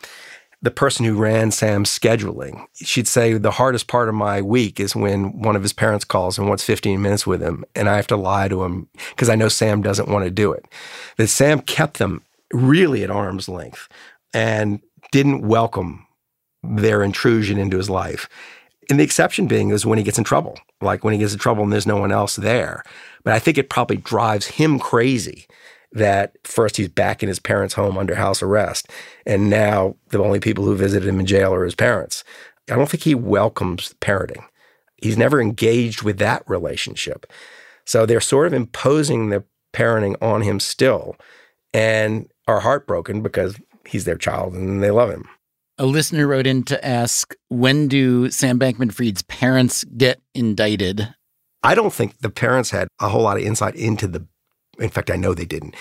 the person who ran Sam's scheduling, she'd say the hardest part of my week is when one of his parents calls and wants 15 minutes with him, and I have to lie to him because I know Sam doesn't want to do it. That Sam kept them really at arm's length and didn't welcome their intrusion into his life. And the exception being is when he gets in trouble, like when he gets in trouble and there's no one else there. But I think it probably drives him crazy that first he's back in his parents' home under house arrest, and now the only people who visited him in jail are his parents. I don't think he welcomes parenting. He's never engaged with that relationship. So they're sort of imposing the parenting on him still and are heartbroken because he's their child and they love him. A listener wrote in to ask when do Sam Bankman Fried's parents get indicted? I don't think the parents had a whole lot of insight into the, in fact, I know they didn't.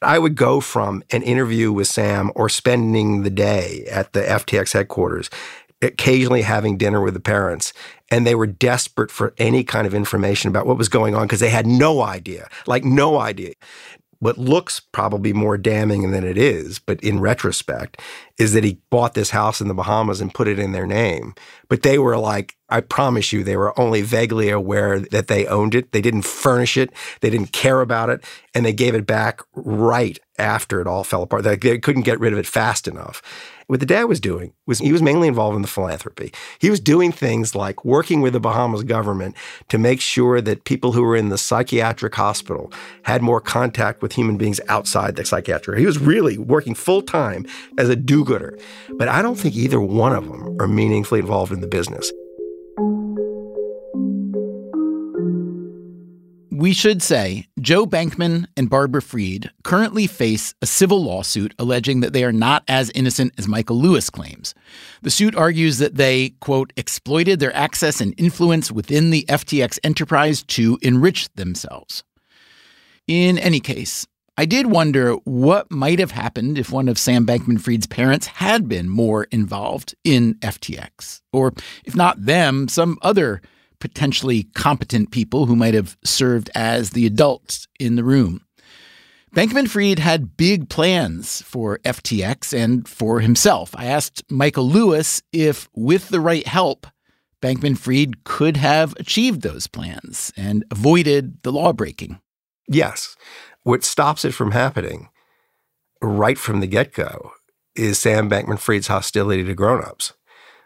I would go from an interview with Sam or spending the day at the FTX headquarters, occasionally having dinner with the parents, and they were desperate for any kind of information about what was going on because they had no idea, like no idea what looks probably more damning than it is, but in retrospect, is that he bought this house in the Bahamas and put it in their name. But they were like, I promise you, they were only vaguely aware that they owned it. They didn't furnish it, they didn't care about it, and they gave it back right after it all fell apart. They, they couldn't get rid of it fast enough. What the dad was doing was he was mainly involved in the philanthropy. He was doing things like working with the Bahamas government to make sure that people who were in the psychiatric hospital had more contact with human beings outside the psychiatric. He was really working full time as a do gooder. But I don't think either one of them are meaningfully involved in the business. We should say Joe Bankman and Barbara Fried currently face a civil lawsuit alleging that they are not as innocent as Michael Lewis claims. The suit argues that they, quote, exploited their access and influence within the FTX enterprise to enrich themselves. In any case, I did wonder what might have happened if one of Sam Bankman Fried's parents had been more involved in FTX, or if not them, some other potentially competent people who might have served as the adults in the room. Bankman Fried had big plans for FTX and for himself. I asked Michael Lewis if, with the right help, Bankman Fried could have achieved those plans and avoided the law breaking. Yes. What stops it from happening right from the get go is Sam Bankman Fried's hostility to grown ups,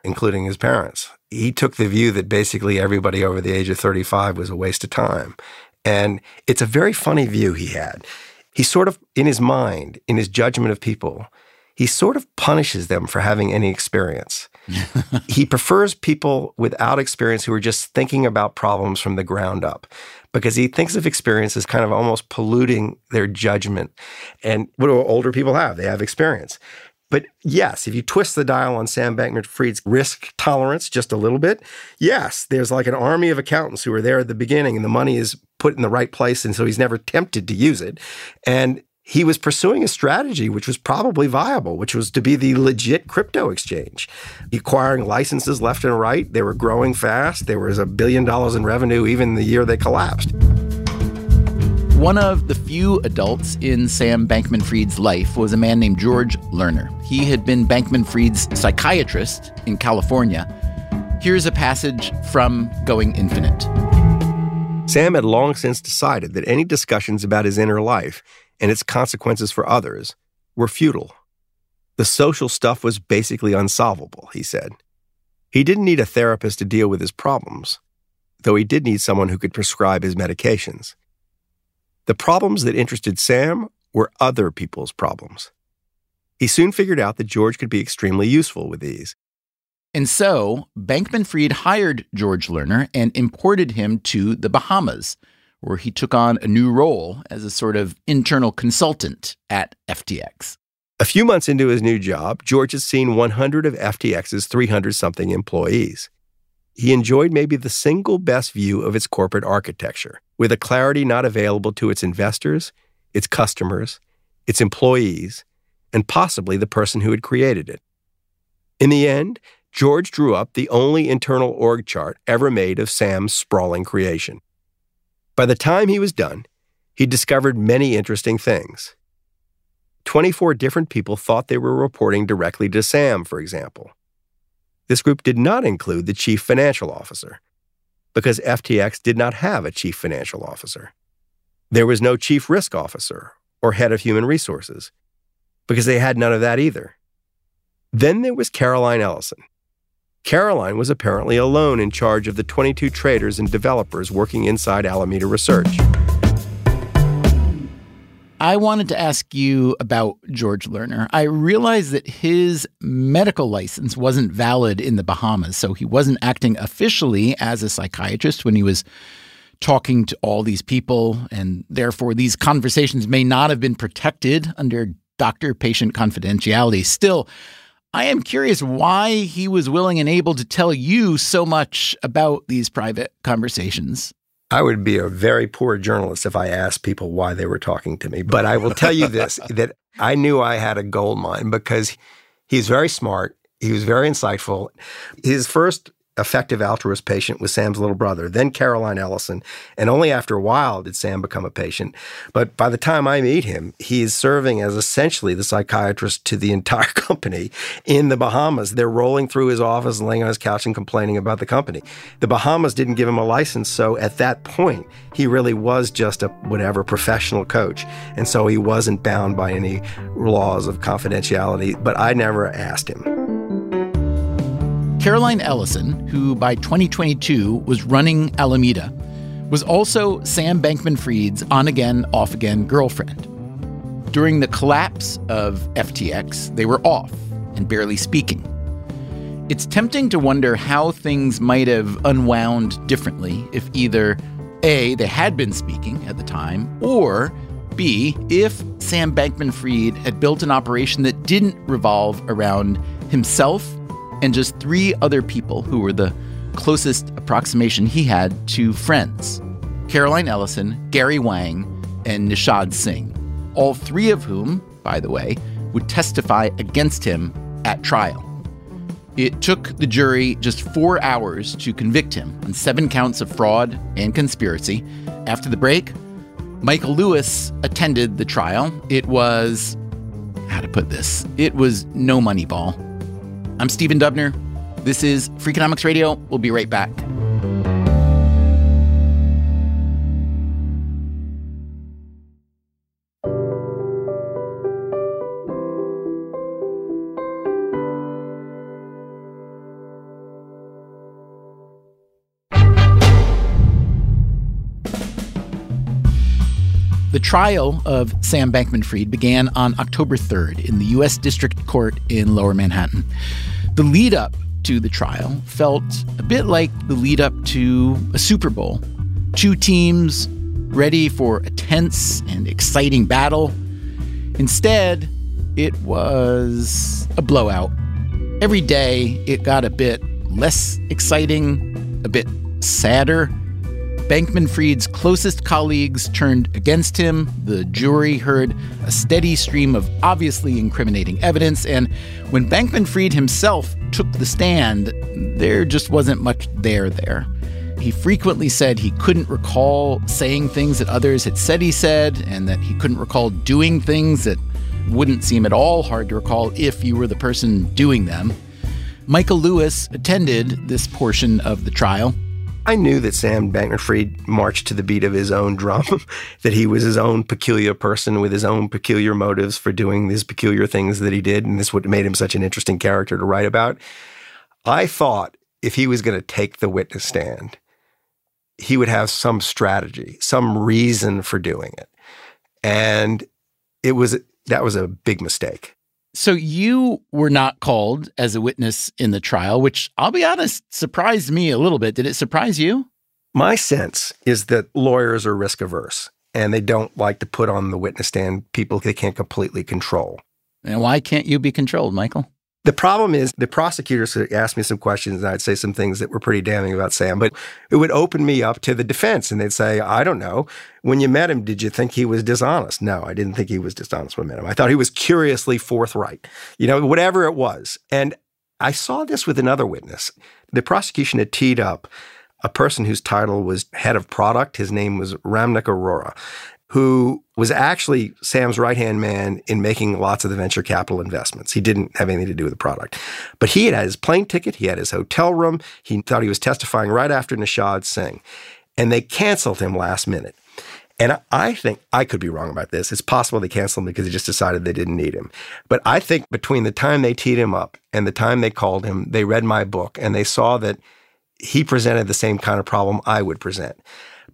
including his parents he took the view that basically everybody over the age of 35 was a waste of time. And it's a very funny view he had. He sort of, in his mind, in his judgment of people, he sort of punishes them for having any experience. he prefers people without experience who are just thinking about problems from the ground up because he thinks of experience as kind of almost polluting their judgment. And what do older people have? They have experience. But yes, if you twist the dial on Sam Bankman Fried's risk tolerance just a little bit, yes, there's like an army of accountants who are there at the beginning and the money is put in the right place. And so he's never tempted to use it. And he was pursuing a strategy which was probably viable, which was to be the legit crypto exchange, acquiring licenses left and right. They were growing fast. There was a billion dollars in revenue even the year they collapsed. One of the few adults in Sam Bankman Fried's life was a man named George Lerner. He had been Bankman Fried's psychiatrist in California. Here's a passage from Going Infinite. Sam had long since decided that any discussions about his inner life and its consequences for others were futile. The social stuff was basically unsolvable, he said. He didn't need a therapist to deal with his problems, though he did need someone who could prescribe his medications. The problems that interested Sam were other people's problems. He soon figured out that George could be extremely useful with these. And so, Bankman Fried hired George Lerner and imported him to the Bahamas, where he took on a new role as a sort of internal consultant at FTX. A few months into his new job, George had seen 100 of FTX's 300 something employees he enjoyed maybe the single best view of its corporate architecture, with a clarity not available to its investors, its customers, its employees, and possibly the person who had created it. In the end, George drew up the only internal org chart ever made of Sam's sprawling creation. By the time he was done, he discovered many interesting things. 24 different people thought they were reporting directly to Sam, for example. This group did not include the chief financial officer because FTX did not have a chief financial officer. There was no chief risk officer or head of human resources because they had none of that either. Then there was Caroline Ellison. Caroline was apparently alone in charge of the 22 traders and developers working inside Alameda Research. I wanted to ask you about George Lerner. I realized that his medical license wasn't valid in the Bahamas, so he wasn't acting officially as a psychiatrist when he was talking to all these people, and therefore these conversations may not have been protected under doctor patient confidentiality. Still, I am curious why he was willing and able to tell you so much about these private conversations. I would be a very poor journalist if I asked people why they were talking to me. But I will tell you this that I knew I had a gold mine because he's very smart. He was very insightful. His first effective altruist patient was Sam's little brother, then Caroline Ellison. And only after a while did Sam become a patient. But by the time I meet him, he is serving as essentially the psychiatrist to the entire company in the Bahamas. They're rolling through his office, laying on his couch, and complaining about the company. The Bahamas didn't give him a license. So at that point, he really was just a whatever professional coach. And so he wasn't bound by any laws of confidentiality. But I never asked him. Caroline Ellison, who by 2022 was running Alameda, was also Sam Bankman Fried's on again, off again girlfriend. During the collapse of FTX, they were off and barely speaking. It's tempting to wonder how things might have unwound differently if either A, they had been speaking at the time, or B, if Sam Bankman Fried had built an operation that didn't revolve around himself and just three other people who were the closest approximation he had to friends Caroline Ellison, Gary Wang, and Nishad Singh, all three of whom, by the way, would testify against him at trial. It took the jury just four hours to convict him on seven counts of fraud and conspiracy. After the break, Michael Lewis attended the trial. It was, how to put this, it was no money ball. I'm Stephen Dubner. This is Freakonomics Radio. We'll be right back. The trial of Sam Bankman Fried began on October 3rd in the U.S. District Court in Lower Manhattan. The lead up to the trial felt a bit like the lead up to a Super Bowl. Two teams ready for a tense and exciting battle. Instead, it was a blowout. Every day, it got a bit less exciting, a bit sadder. Bankman Fried's closest colleagues turned against him. The jury heard a steady stream of obviously incriminating evidence. And when Bankman Fried himself took the stand, there just wasn't much there there. He frequently said he couldn't recall saying things that others had said he said, and that he couldn't recall doing things that wouldn't seem at all hard to recall if you were the person doing them. Michael Lewis attended this portion of the trial. I knew that Sam Bankman Fried marched to the beat of his own drum, that he was his own peculiar person with his own peculiar motives for doing these peculiar things that he did. And this what made him such an interesting character to write about. I thought if he was going to take the witness stand, he would have some strategy, some reason for doing it. And it was that was a big mistake. So you were not called as a witness in the trial, which I'll be honest, surprised me a little bit. Did it surprise you? My sense is that lawyers are risk averse and they don't like to put on the witness stand people they can't completely control. And why can't you be controlled, Michael? The problem is the prosecutors asked me some questions and I'd say some things that were pretty damning about Sam, but it would open me up to the defense and they'd say, I don't know. When you met him, did you think he was dishonest? No, I didn't think he was dishonest when I met him. I thought he was curiously forthright, you know, whatever it was. And I saw this with another witness. The prosecution had teed up a person whose title was head of product. His name was Ramnik Arora who was actually Sam's right hand man in making lots of the venture capital investments. He didn't have anything to do with the product. But he had his plane ticket, he had his hotel room, he thought he was testifying right after Nishad Singh. And they canceled him last minute. And I think I could be wrong about this. It's possible they canceled him because they just decided they didn't need him. But I think between the time they teed him up and the time they called him, they read my book and they saw that he presented the same kind of problem I would present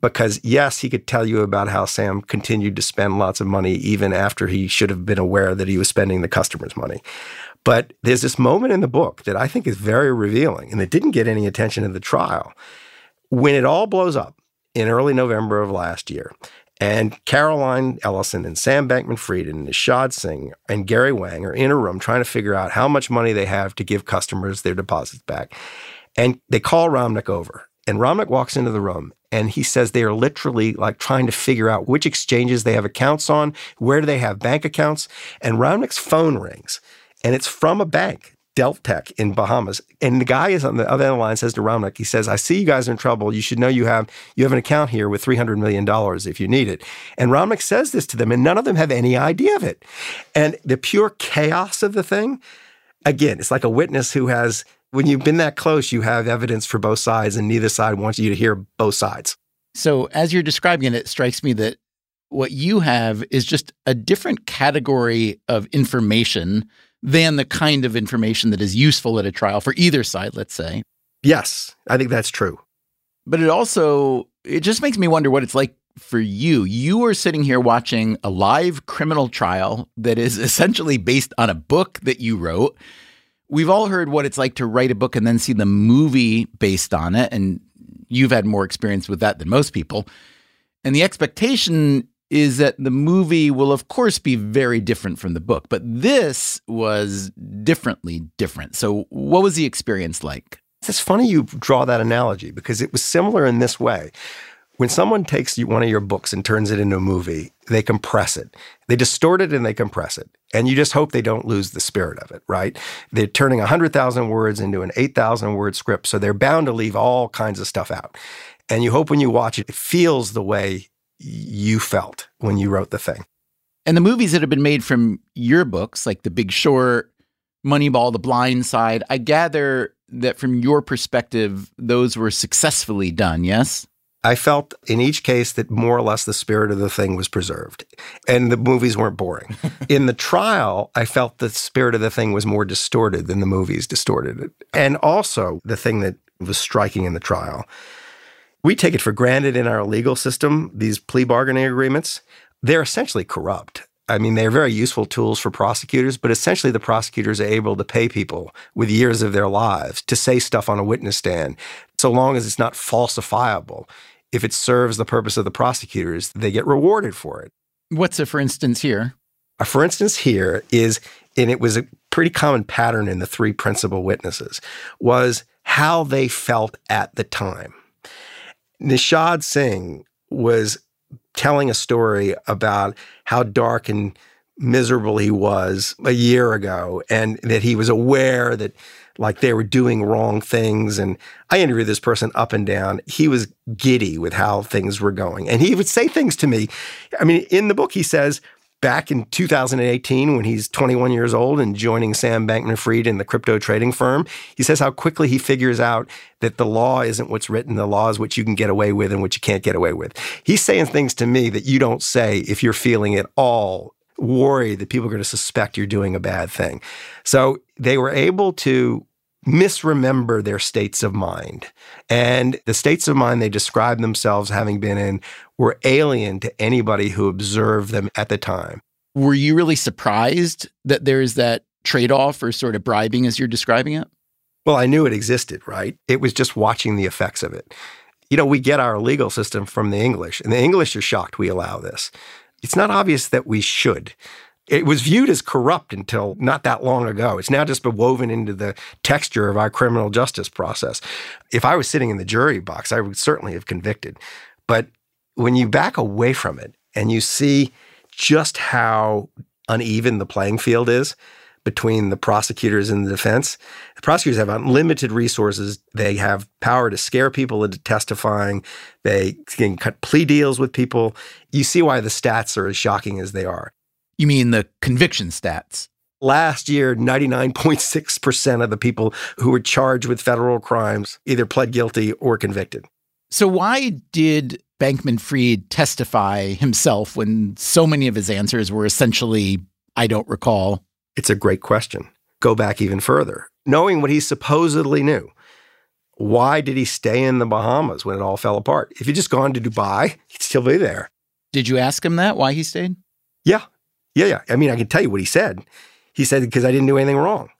because yes, he could tell you about how Sam continued to spend lots of money even after he should have been aware that he was spending the customer's money. But there's this moment in the book that I think is very revealing and it didn't get any attention in the trial. When it all blows up in early November of last year, and Caroline Ellison and Sam Bankman Fried and Nishad Singh and Gary Wang are in a room trying to figure out how much money they have to give customers their deposits back. And they call Ramnik over. And Ramnik walks into the room and he says they are literally like trying to figure out which exchanges they have accounts on, where do they have bank accounts. And Ramnik's phone rings and it's from a bank, Deltec in Bahamas. And the guy is on the other end of the line says to Ramnik, he says, I see you guys are in trouble. You should know you have you have an account here with $300 million if you need it. And Ramnik says this to them, and none of them have any idea of it. And the pure chaos of the thing, again, it's like a witness who has when you've been that close, you have evidence for both sides, and neither side wants you to hear both sides. So, as you're describing it, it strikes me that what you have is just a different category of information than the kind of information that is useful at a trial for either side, let's say. Yes, I think that's true. But it also it just makes me wonder what it's like for you. You are sitting here watching a live criminal trial that is essentially based on a book that you wrote we've all heard what it's like to write a book and then see the movie based on it. And you've had more experience with that than most people. And the expectation is that the movie will, of course, be very different from the book. But this was differently different. So, what was the experience like? It's funny you draw that analogy because it was similar in this way. When someone takes one of your books and turns it into a movie, they compress it. They distort it and they compress it. And you just hope they don't lose the spirit of it, right? They're turning 100,000 words into an 8,000 word script. So they're bound to leave all kinds of stuff out. And you hope when you watch it, it feels the way you felt when you wrote the thing. And the movies that have been made from your books, like The Big Short, Moneyball, The Blind Side, I gather that from your perspective, those were successfully done, yes? I felt in each case that more or less the spirit of the thing was preserved and the movies weren't boring. in the trial, I felt the spirit of the thing was more distorted than the movies distorted it. And also, the thing that was striking in the trial, we take it for granted in our legal system, these plea bargaining agreements. they're essentially corrupt. I mean, they're very useful tools for prosecutors, but essentially the prosecutors are able to pay people with years of their lives to say stuff on a witness stand, so long as it's not falsifiable. If it serves the purpose of the prosecutors, they get rewarded for it. What's a for instance here? A for instance here is, and it was a pretty common pattern in the three principal witnesses, was how they felt at the time. Nishad Singh was telling a story about how dark and miserable he was a year ago and that he was aware that like they were doing wrong things and I interviewed this person up and down he was giddy with how things were going and he would say things to me I mean in the book he says back in 2018 when he's 21 years old and joining Sam Bankman Fried in the crypto trading firm. He says how quickly he figures out that the law isn't what's written, the law is what you can get away with and what you can't get away with. He's saying things to me that you don't say if you're feeling at all worried that people are going to suspect you're doing a bad thing. So they were able to misremember their states of mind. And the states of mind they described themselves having been in were alien to anybody who observed them at the time. Were you really surprised that there's that trade off or sort of bribing as you're describing it? Well, I knew it existed, right? It was just watching the effects of it. You know, we get our legal system from the English, and the English are shocked we allow this. It's not obvious that we should. It was viewed as corrupt until not that long ago. It's now just been woven into the texture of our criminal justice process. If I was sitting in the jury box, I would certainly have convicted. But when you back away from it and you see just how uneven the playing field is between the prosecutors and the defense, the prosecutors have unlimited resources. They have power to scare people into testifying. They can cut plea deals with people. You see why the stats are as shocking as they are. You mean the conviction stats? Last year, 99.6% of the people who were charged with federal crimes either pled guilty or convicted. So, why did Bankman Fried testify himself when so many of his answers were essentially, I don't recall? It's a great question. Go back even further. Knowing what he supposedly knew, why did he stay in the Bahamas when it all fell apart? If he'd just gone to Dubai, he'd still be there. Did you ask him that, why he stayed? Yeah. Yeah, yeah. I mean, I can tell you what he said. He said, because I didn't do anything wrong.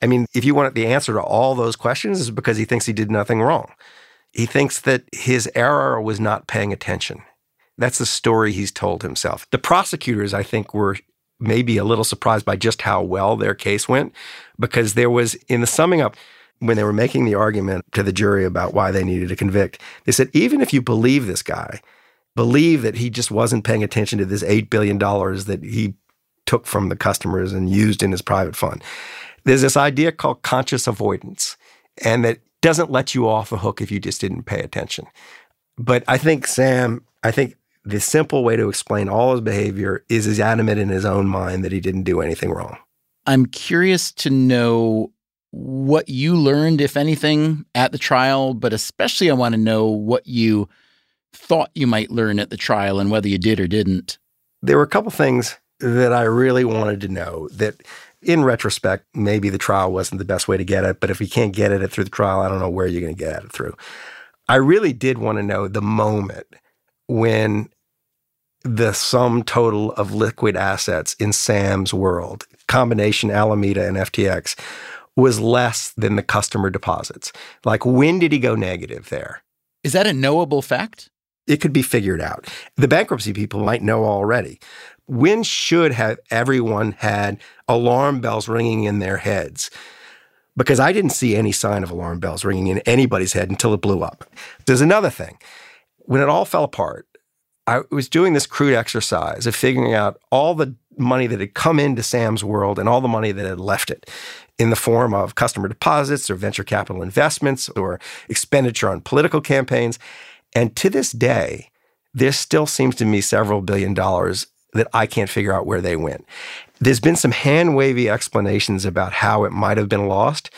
I mean, if you want the answer to all those questions, it's because he thinks he did nothing wrong. He thinks that his error was not paying attention. That's the story he's told himself. The prosecutors, I think, were maybe a little surprised by just how well their case went because there was, in the summing up, when they were making the argument to the jury about why they needed to convict, they said, even if you believe this guy, believe that he just wasn't paying attention to this $8 billion that he took from the customers and used in his private fund. There's this idea called conscious avoidance, and that doesn't let you off the hook if you just didn't pay attention. But I think Sam, I think the simple way to explain all his behavior is he's adamant in his own mind that he didn't do anything wrong. I'm curious to know what you learned, if anything, at the trial, but especially I want to know what you thought you might learn at the trial and whether you did or didn't? There were a couple things that I really wanted to know that in retrospect, maybe the trial wasn't the best way to get it, but if you can't get at it through the trial, I don't know where you're going to get at it through. I really did want to know the moment when the sum total of liquid assets in Sam's world, combination Alameda and FTX, was less than the customer deposits. Like, when did he go negative there? Is that a knowable fact? It could be figured out. The bankruptcy people might know already. When should have everyone had alarm bells ringing in their heads? Because I didn't see any sign of alarm bells ringing in anybody's head until it blew up. There's another thing. When it all fell apart, I was doing this crude exercise of figuring out all the money that had come into Sam's world and all the money that had left it in the form of customer deposits or venture capital investments or expenditure on political campaigns. And to this day, there still seems to me several billion dollars that I can't figure out where they went. There's been some hand wavy explanations about how it might have been lost.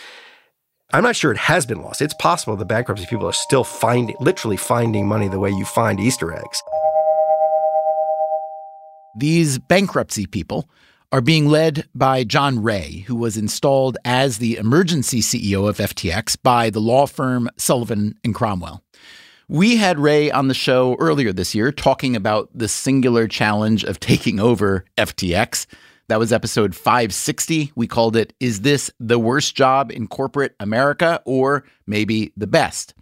I'm not sure it has been lost. It's possible the bankruptcy people are still finding, literally finding money the way you find Easter eggs. These bankruptcy people are being led by John Ray, who was installed as the emergency CEO of FTX by the law firm Sullivan and Cromwell. We had Ray on the show earlier this year talking about the singular challenge of taking over FTX. That was episode 560. We called it Is This the Worst Job in Corporate America or Maybe the Best?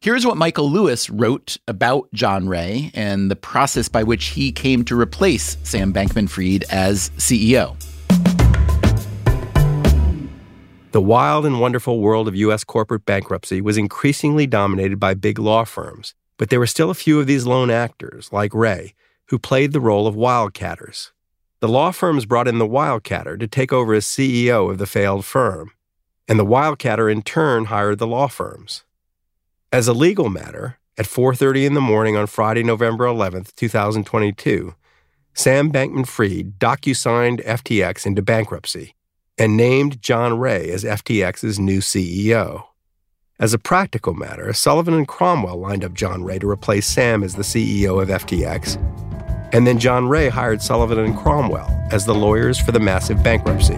Here's what Michael Lewis wrote about John Ray and the process by which he came to replace Sam Bankman Fried as CEO. The wild and wonderful world of U.S. corporate bankruptcy was increasingly dominated by big law firms, but there were still a few of these lone actors, like Ray, who played the role of wildcatters. The law firms brought in the wildcatter to take over as CEO of the failed firm, and the wildcatter in turn hired the law firms. As a legal matter, at 4:30 in the morning on Friday, November 11th, 2022, Sam Bankman-Fried docu-signed FTX into bankruptcy and named John Ray as FTX's new CEO. As a practical matter, Sullivan and Cromwell lined up John Ray to replace Sam as the CEO of FTX, and then John Ray hired Sullivan and Cromwell as the lawyers for the massive bankruptcy.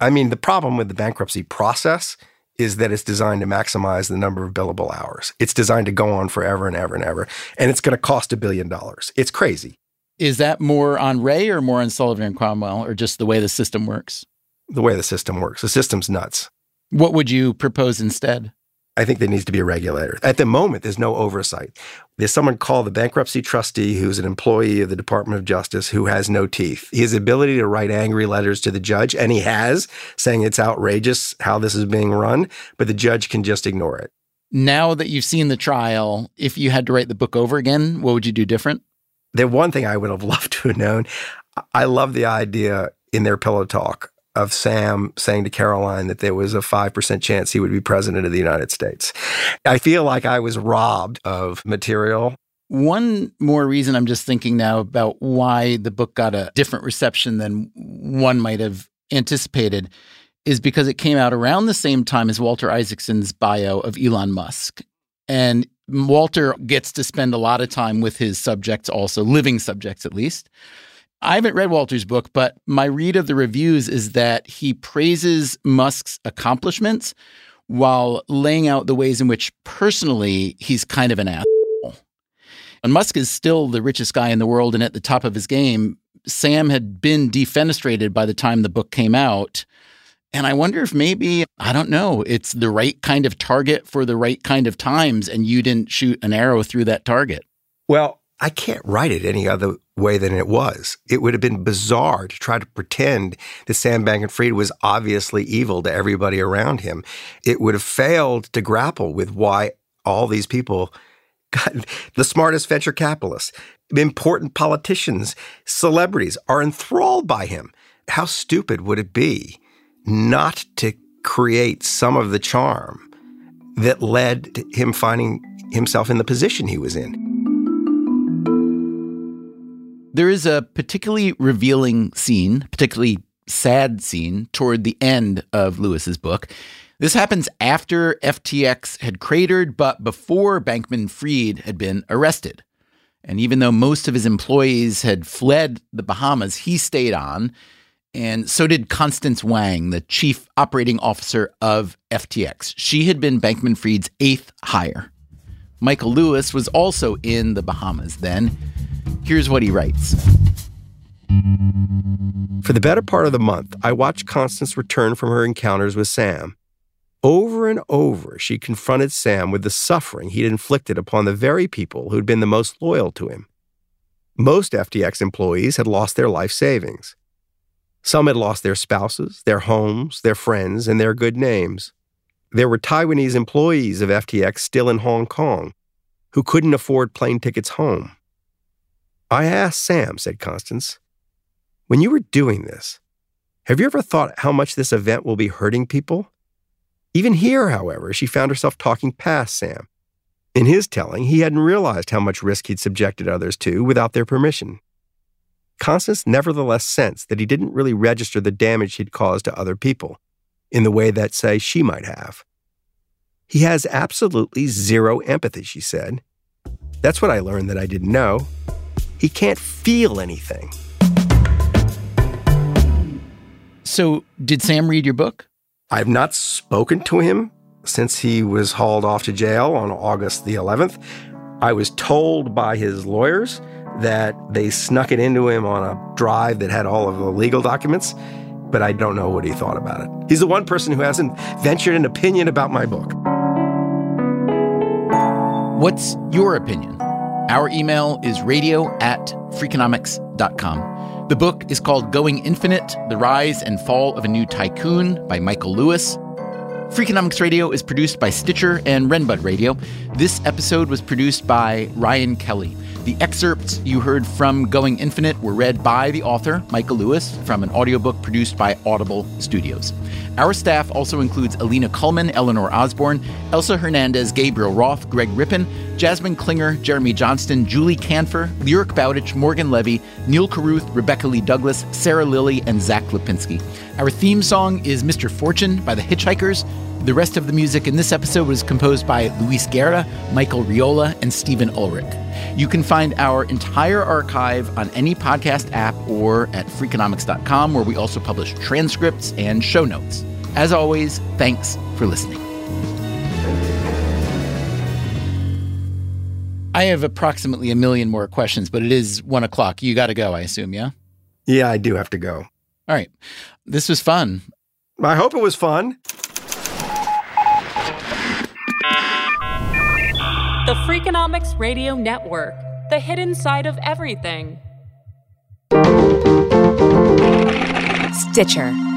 I mean, the problem with the bankruptcy process is that it's designed to maximize the number of billable hours. It's designed to go on forever and ever and ever, and it's going to cost a billion dollars. It's crazy. Is that more on Ray or more on Sullivan and Cromwell or just the way the system works? The way the system works. The system's nuts. What would you propose instead? I think there needs to be a regulator. At the moment, there's no oversight. There's someone called the bankruptcy trustee who's an employee of the Department of Justice who has no teeth. His ability to write angry letters to the judge, and he has, saying it's outrageous how this is being run, but the judge can just ignore it. Now that you've seen the trial, if you had to write the book over again, what would you do different? The one thing I would have loved to have known, I love the idea in their pillow talk of Sam saying to Caroline that there was a 5% chance he would be president of the United States. I feel like I was robbed of material. One more reason I'm just thinking now about why the book got a different reception than one might have anticipated is because it came out around the same time as Walter Isaacson's bio of Elon Musk. And Walter gets to spend a lot of time with his subjects, also living subjects at least. I haven't read Walter's book, but my read of the reviews is that he praises Musk's accomplishments while laying out the ways in which personally he's kind of an asshole. And Musk is still the richest guy in the world and at the top of his game. Sam had been defenestrated by the time the book came out. And I wonder if maybe, I don't know, it's the right kind of target for the right kind of times, and you didn't shoot an arrow through that target. Well, I can't write it any other way than it was. It would have been bizarre to try to pretend that Sam Bankman-Fried was obviously evil to everybody around him. It would have failed to grapple with why all these people got the smartest venture capitalists, important politicians, celebrities are enthralled by him. How stupid would it be not to create some of the charm that led to him finding himself in the position he was in. There is a particularly revealing scene, particularly sad scene toward the end of Lewis's book. This happens after FTX had cratered, but before Bankman Fried had been arrested. And even though most of his employees had fled the Bahamas, he stayed on and so did Constance Wang, the chief operating officer of FTX. She had been Bankman Fried's eighth hire. Michael Lewis was also in the Bahamas then. Here's what he writes. For the better part of the month, I watched Constance return from her encounters with Sam. Over and over, she confronted Sam with the suffering he'd inflicted upon the very people who'd been the most loyal to him. Most FTX employees had lost their life savings. Some had lost their spouses, their homes, their friends, and their good names. There were Taiwanese employees of FTX still in Hong Kong who couldn't afford plane tickets home. I asked Sam, said Constance, when you were doing this, have you ever thought how much this event will be hurting people? Even here, however, she found herself talking past Sam. In his telling, he hadn't realized how much risk he'd subjected others to without their permission. Constance nevertheless sensed that he didn't really register the damage he'd caused to other people in the way that, say, she might have. He has absolutely zero empathy, she said. That's what I learned that I didn't know. He can't feel anything. So, did Sam read your book? I've not spoken to him since he was hauled off to jail on August the 11th. I was told by his lawyers that they snuck it into him on a drive that had all of the legal documents, but I don't know what he thought about it. He's the one person who hasn't ventured an opinion about my book. What's your opinion? Our email is radio at freakonomics.com. The book is called Going Infinite The Rise and Fall of a New Tycoon by Michael Lewis. Freakonomics Radio is produced by Stitcher and Renbud Radio. This episode was produced by Ryan Kelly. The excerpts you heard from Going Infinite were read by the author, Michael Lewis, from an audiobook produced by Audible Studios. Our staff also includes Alina Kullman, Eleanor Osborne, Elsa Hernandez, Gabriel Roth, Greg Rippin, Jasmine Klinger, Jeremy Johnston, Julie Kanfer, Lyric Bowditch, Morgan Levy, Neil Carruth, Rebecca Lee Douglas, Sarah Lilly, and Zack Lapinski. Our theme song is Mr. Fortune by the Hitchhikers. The rest of the music in this episode was composed by Luis Guerra, Michael Riola, and Stephen Ulrich. You can find our entire archive on any podcast app or at freakonomics.com, where we also publish transcripts and show notes. As always, thanks for listening. I have approximately a million more questions, but it is one o'clock. You got to go, I assume, yeah? Yeah, I do have to go. All right. This was fun. I hope it was fun. The Freakonomics Radio Network, the hidden side of everything. Stitcher.